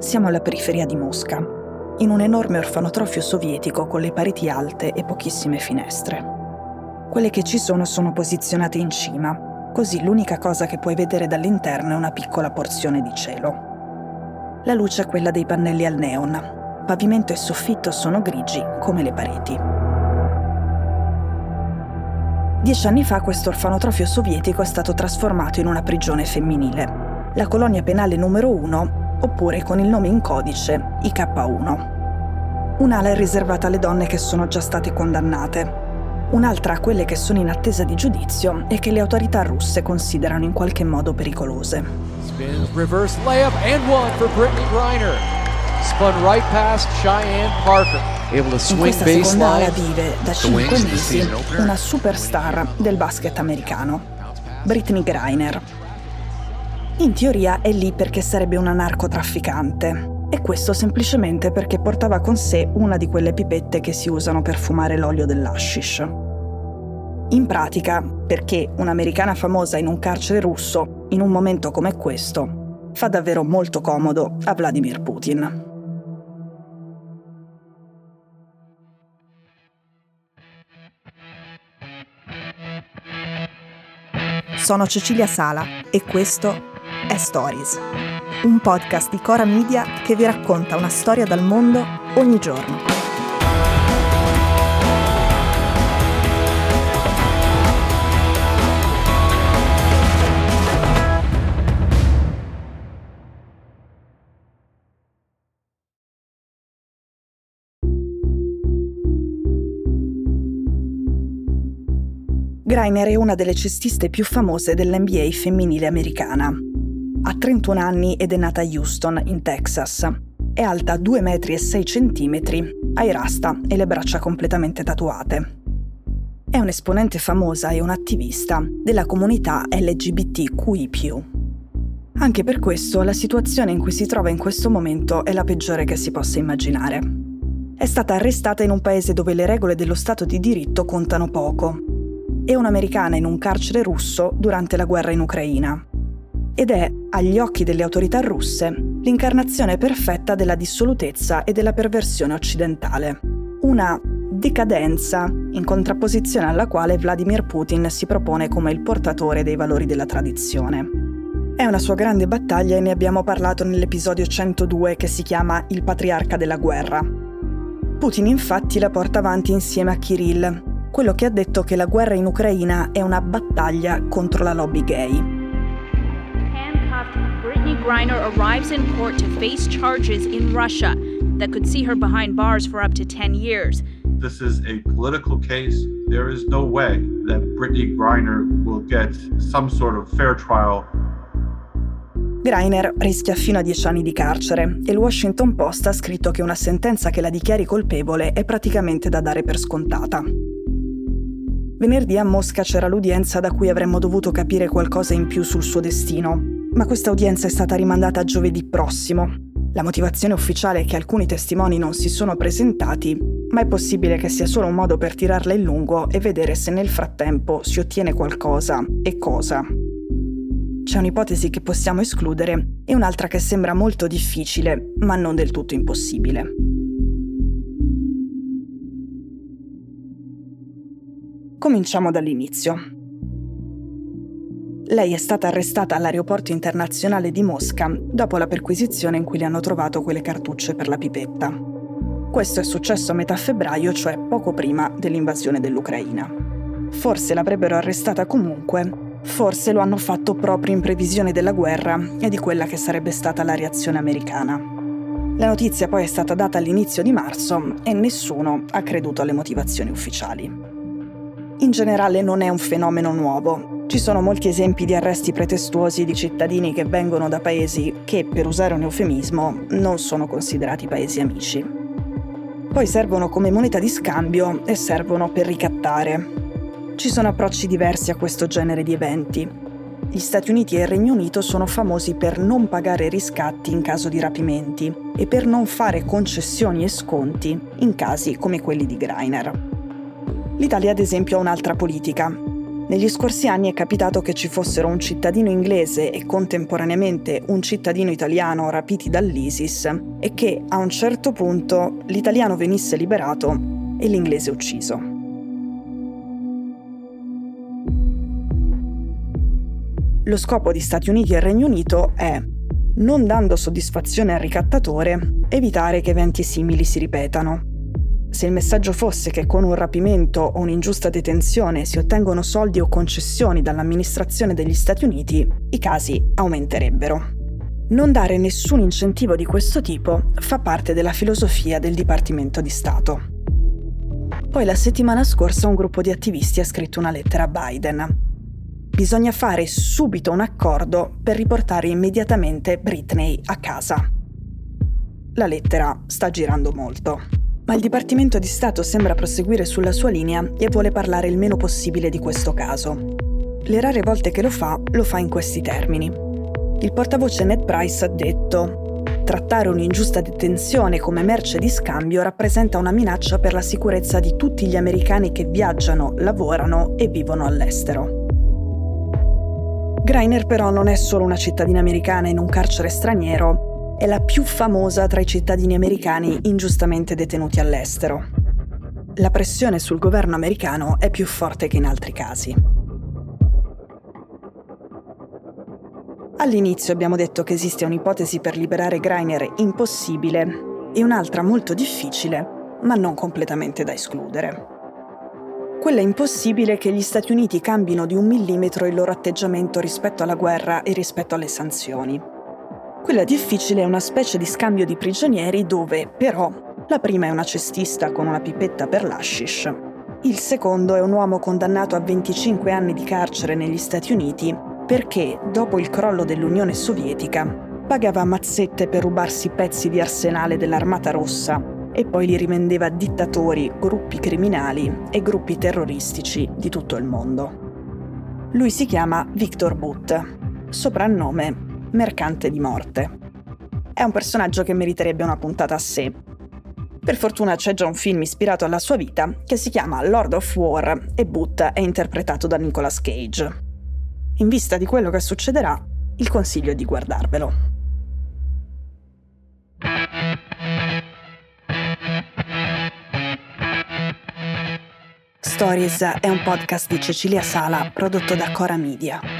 Siamo alla periferia di Mosca, in un enorme orfanotrofio sovietico con le pareti alte e pochissime finestre. Quelle che ci sono sono posizionate in cima, così l'unica cosa che puoi vedere dall'interno è una piccola porzione di cielo. La luce è quella dei pannelli al neon. Pavimento e soffitto sono grigi come le pareti. Dieci anni fa questo orfanotrofio sovietico è stato trasformato in una prigione femminile, la colonia penale numero 1, oppure con il nome in codice IK1. Un'ala è riservata alle donne che sono già state condannate, un'altra a quelle che sono in attesa di giudizio e che le autorità russe considerano in qualche modo pericolose. Spins reverse layup and one for Brittany Griner. Spun right past Cheyenne Parker. Able to swing In questa seconda ala vive da 5 mesi una superstar del basket americano, Brittany Griner. In teoria è lì perché sarebbe una narcotrafficante, e questo semplicemente perché portava con sé una di quelle pipette che si usano per fumare l'olio dell'ashish. In pratica, perché un'americana famosa in un carcere russo in un momento come questo, fa davvero molto comodo a Vladimir Putin. Sono Cecilia Sala e questo è Stories, un podcast di Cora Media che vi racconta una storia dal mondo ogni giorno. Greiner è una delle cestiste più famose dell'NBA femminile americana. Ha 31 anni ed è nata a Houston, in Texas. È alta 2,6 metri, ha i rasta e le braccia completamente tatuate. È un'esponente famosa e un'attivista della comunità LGBTQI. Anche per questo la situazione in cui si trova in questo momento è la peggiore che si possa immaginare. È stata arrestata in un paese dove le regole dello Stato di diritto contano poco e un'americana in un carcere russo durante la guerra in Ucraina. Ed è, agli occhi delle autorità russe, l'incarnazione perfetta della dissolutezza e della perversione occidentale. Una decadenza in contrapposizione alla quale Vladimir Putin si propone come il portatore dei valori della tradizione. È una sua grande battaglia e ne abbiamo parlato nell'episodio 102 che si chiama Il patriarca della guerra. Putin infatti la porta avanti insieme a Kirill, quello che ha detto che la guerra in Ucraina è una battaglia contro la lobby gay. Griner arrives in court to face charges in Russia that could see her behind bars for up to 10 years. This is a political case. There is no way that Brittany Griner will get some sort of fair trial Greiner rischia fino a 10 anni di carcere e il Washington Post ha scritto che una sentenza che la dichiari colpevole è praticamente da dare per scontata. Venerdì a Mosca c'era l'udienza da cui avremmo dovuto capire qualcosa in più sul suo destino, ma questa udienza è stata rimandata a giovedì prossimo. La motivazione ufficiale è che alcuni testimoni non si sono presentati, ma è possibile che sia solo un modo per tirarla in lungo e vedere se nel frattempo si ottiene qualcosa e cosa. C'è un'ipotesi che possiamo escludere e un'altra che sembra molto difficile, ma non del tutto impossibile. Cominciamo dall'inizio. Lei è stata arrestata all'aeroporto internazionale di Mosca dopo la perquisizione in cui le hanno trovato quelle cartucce per la pipetta. Questo è successo a metà febbraio, cioè poco prima dell'invasione dell'Ucraina. Forse l'avrebbero arrestata comunque, forse lo hanno fatto proprio in previsione della guerra e di quella che sarebbe stata la reazione americana. La notizia poi è stata data all'inizio di marzo e nessuno ha creduto alle motivazioni ufficiali in generale non è un fenomeno nuovo. Ci sono molti esempi di arresti pretestuosi di cittadini che vengono da paesi che, per usare un eufemismo, non sono considerati paesi amici. Poi servono come moneta di scambio e servono per ricattare. Ci sono approcci diversi a questo genere di eventi. Gli Stati Uniti e il Regno Unito sono famosi per non pagare riscatti in caso di rapimenti e per non fare concessioni e sconti in casi come quelli di Greiner. L'Italia ad esempio ha un'altra politica. Negli scorsi anni è capitato che ci fossero un cittadino inglese e contemporaneamente un cittadino italiano rapiti dall'ISIS e che a un certo punto l'italiano venisse liberato e l'inglese ucciso. Lo scopo di Stati Uniti e Regno Unito è, non dando soddisfazione al ricattatore, evitare che eventi simili si ripetano se il messaggio fosse che con un rapimento o un'ingiusta detenzione si ottengono soldi o concessioni dall'amministrazione degli Stati Uniti, i casi aumenterebbero. Non dare nessun incentivo di questo tipo fa parte della filosofia del Dipartimento di Stato. Poi la settimana scorsa un gruppo di attivisti ha scritto una lettera a Biden. Bisogna fare subito un accordo per riportare immediatamente Britney a casa. La lettera sta girando molto ma il Dipartimento di Stato sembra proseguire sulla sua linea e vuole parlare il meno possibile di questo caso. Le rare volte che lo fa, lo fa in questi termini. Il portavoce Ned Price ha detto Trattare un'ingiusta detenzione come merce di scambio rappresenta una minaccia per la sicurezza di tutti gli americani che viaggiano, lavorano e vivono all'estero. Greiner però non è solo una cittadina americana in un carcere straniero, è la più famosa tra i cittadini americani ingiustamente detenuti all'estero. La pressione sul governo americano è più forte che in altri casi. All'inizio abbiamo detto che esiste un'ipotesi per liberare Greiner impossibile e un'altra molto difficile, ma non completamente da escludere. Quella impossibile che gli Stati Uniti cambino di un millimetro il loro atteggiamento rispetto alla guerra e rispetto alle sanzioni. Quella difficile è una specie di scambio di prigionieri dove, però, la prima è una cestista con una pipetta per l'ashish. Il secondo è un uomo condannato a 25 anni di carcere negli Stati Uniti perché, dopo il crollo dell'Unione Sovietica, pagava mazzette per rubarsi pezzi di arsenale dell'Armata Rossa e poi li rivendeva a dittatori, gruppi criminali e gruppi terroristici di tutto il mondo. Lui si chiama Victor Butt, soprannome mercante di morte. È un personaggio che meriterebbe una puntata a sé. Per fortuna c'è già un film ispirato alla sua vita che si chiama Lord of War e Boot è interpretato da Nicolas Cage. In vista di quello che succederà, il consiglio è di guardarvelo. Stories è un podcast di Cecilia Sala prodotto da Cora Media.